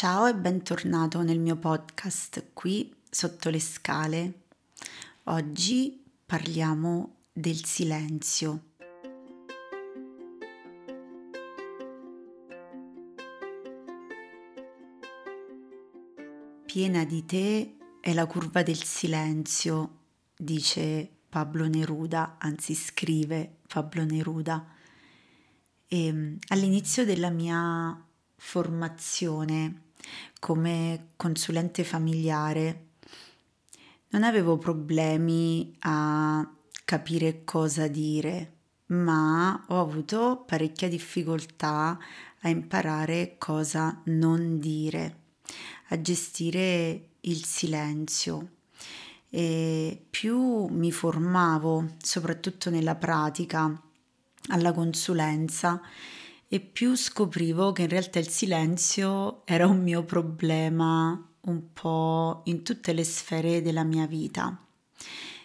Ciao e bentornato nel mio podcast qui sotto le scale. Oggi parliamo del silenzio. Piena di te è la curva del silenzio, dice Pablo Neruda, anzi scrive Pablo Neruda. E mm, all'inizio della mia formazione come consulente familiare non avevo problemi a capire cosa dire, ma ho avuto parecchia difficoltà a imparare cosa non dire, a gestire il silenzio. E più mi formavo, soprattutto nella pratica, alla consulenza, e più scoprivo che in realtà il silenzio era un mio problema un po' in tutte le sfere della mia vita.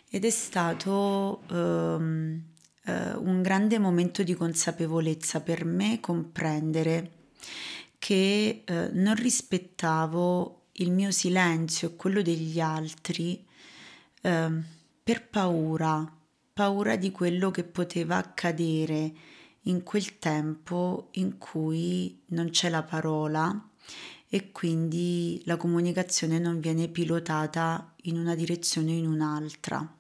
Ed è stato um, uh, un grande momento di consapevolezza per me comprendere che uh, non rispettavo il mio silenzio e quello degli altri uh, per paura, paura di quello che poteva accadere in quel tempo in cui non c'è la parola e quindi la comunicazione non viene pilotata in una direzione o in un'altra.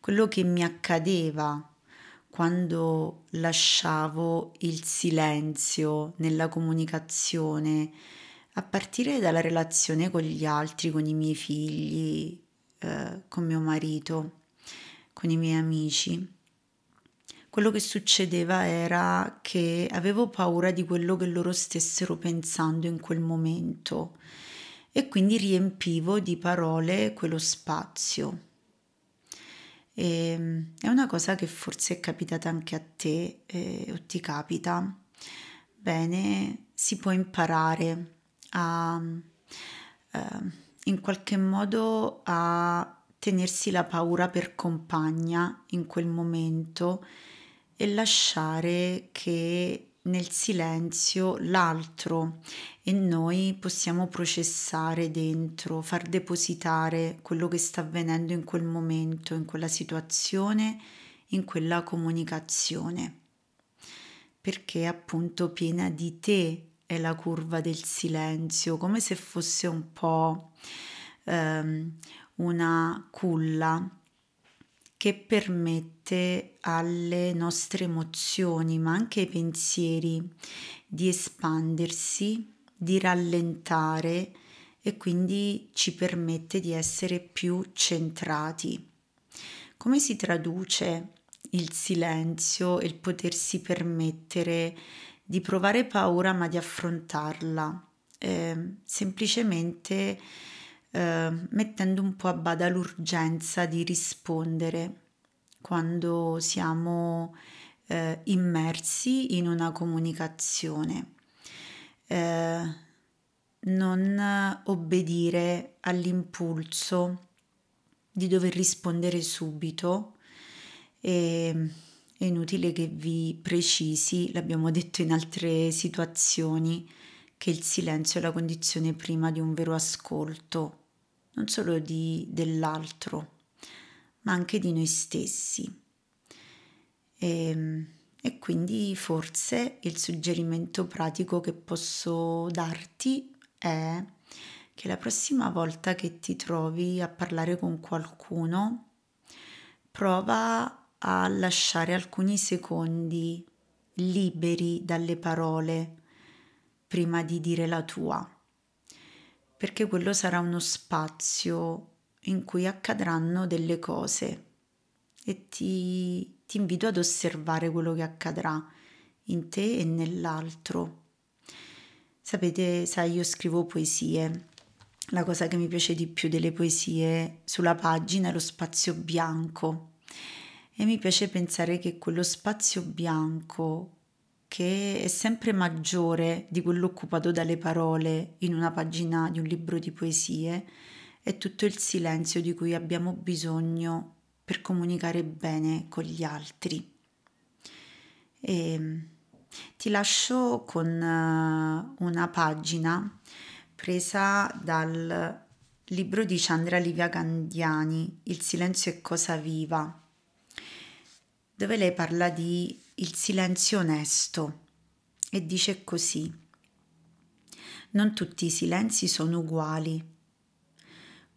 Quello che mi accadeva quando lasciavo il silenzio nella comunicazione, a partire dalla relazione con gli altri, con i miei figli, eh, con mio marito, con i miei amici, quello che succedeva era che avevo paura di quello che loro stessero pensando in quel momento e quindi riempivo di parole quello spazio. E, ehm, è una cosa che forse è capitata anche a te eh, o ti capita. Bene, si può imparare a eh, in qualche modo a tenersi la paura per compagna in quel momento e lasciare che nel silenzio l'altro e noi possiamo processare dentro, far depositare quello che sta avvenendo in quel momento, in quella situazione, in quella comunicazione. Perché appunto piena di te è la curva del silenzio, come se fosse un po' ehm, una culla che permette alle nostre emozioni, ma anche ai pensieri, di espandersi, di rallentare e quindi ci permette di essere più centrati. Come si traduce il silenzio e il potersi permettere di provare paura ma di affrontarla? Eh, semplicemente eh, mettendo un po' a bada l'urgenza di rispondere quando siamo eh, immersi in una comunicazione. Eh, non obbedire all'impulso di dover rispondere subito. E, è inutile che vi precisi, l'abbiamo detto in altre situazioni, che il silenzio è la condizione prima di un vero ascolto non solo di, dell'altro, ma anche di noi stessi. E, ehm, e quindi forse il suggerimento pratico che posso darti è che la prossima volta che ti trovi a parlare con qualcuno, prova a lasciare alcuni secondi liberi dalle parole prima di dire la tua perché quello sarà uno spazio in cui accadranno delle cose e ti, ti invito ad osservare quello che accadrà in te e nell'altro. Sapete, sai, io scrivo poesie. La cosa che mi piace di più delle poesie sulla pagina è lo spazio bianco. E mi piace pensare che quello spazio bianco che è sempre maggiore di quello occupato dalle parole in una pagina di un libro di poesie, è tutto il silenzio di cui abbiamo bisogno per comunicare bene con gli altri. E ti lascio con uh, una pagina presa dal libro di Chandra Livia Gandiani, Il silenzio è cosa viva, dove lei parla di il silenzio onesto e dice così: Non tutti i silenzi sono uguali,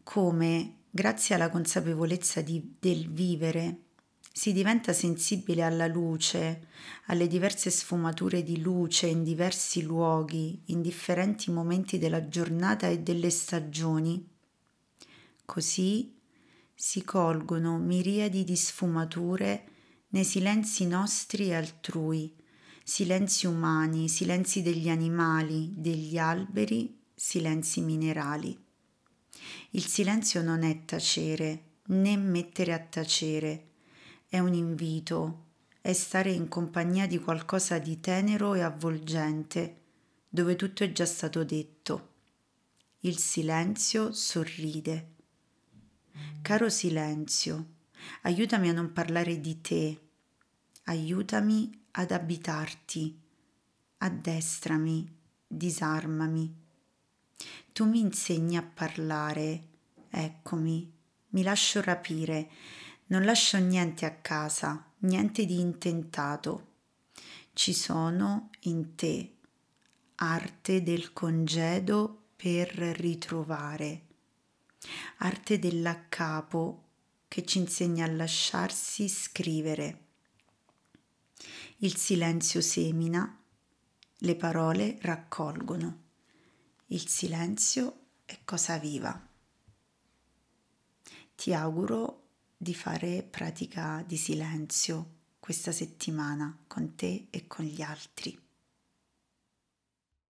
come grazie alla consapevolezza di, del vivere si diventa sensibile alla luce, alle diverse sfumature di luce in diversi luoghi, in differenti momenti della giornata e delle stagioni. Così si colgono miriadi di sfumature nei silenzi nostri e altrui, silenzi umani, silenzi degli animali, degli alberi, silenzi minerali. Il silenzio non è tacere né mettere a tacere, è un invito, è stare in compagnia di qualcosa di tenero e avvolgente, dove tutto è già stato detto. Il silenzio sorride Caro silenzio, aiutami a non parlare di te, aiutami ad abitarti, addestrami, disarmami. Tu mi insegni a parlare, eccomi, mi lascio rapire, non lascio niente a casa, niente di intentato. Ci sono in te arte del congedo per ritrovare. Arte dell'accapo che ci insegna a lasciarsi scrivere. Il silenzio semina, le parole raccolgono. Il silenzio è cosa viva. Ti auguro di fare pratica di silenzio questa settimana con te e con gli altri.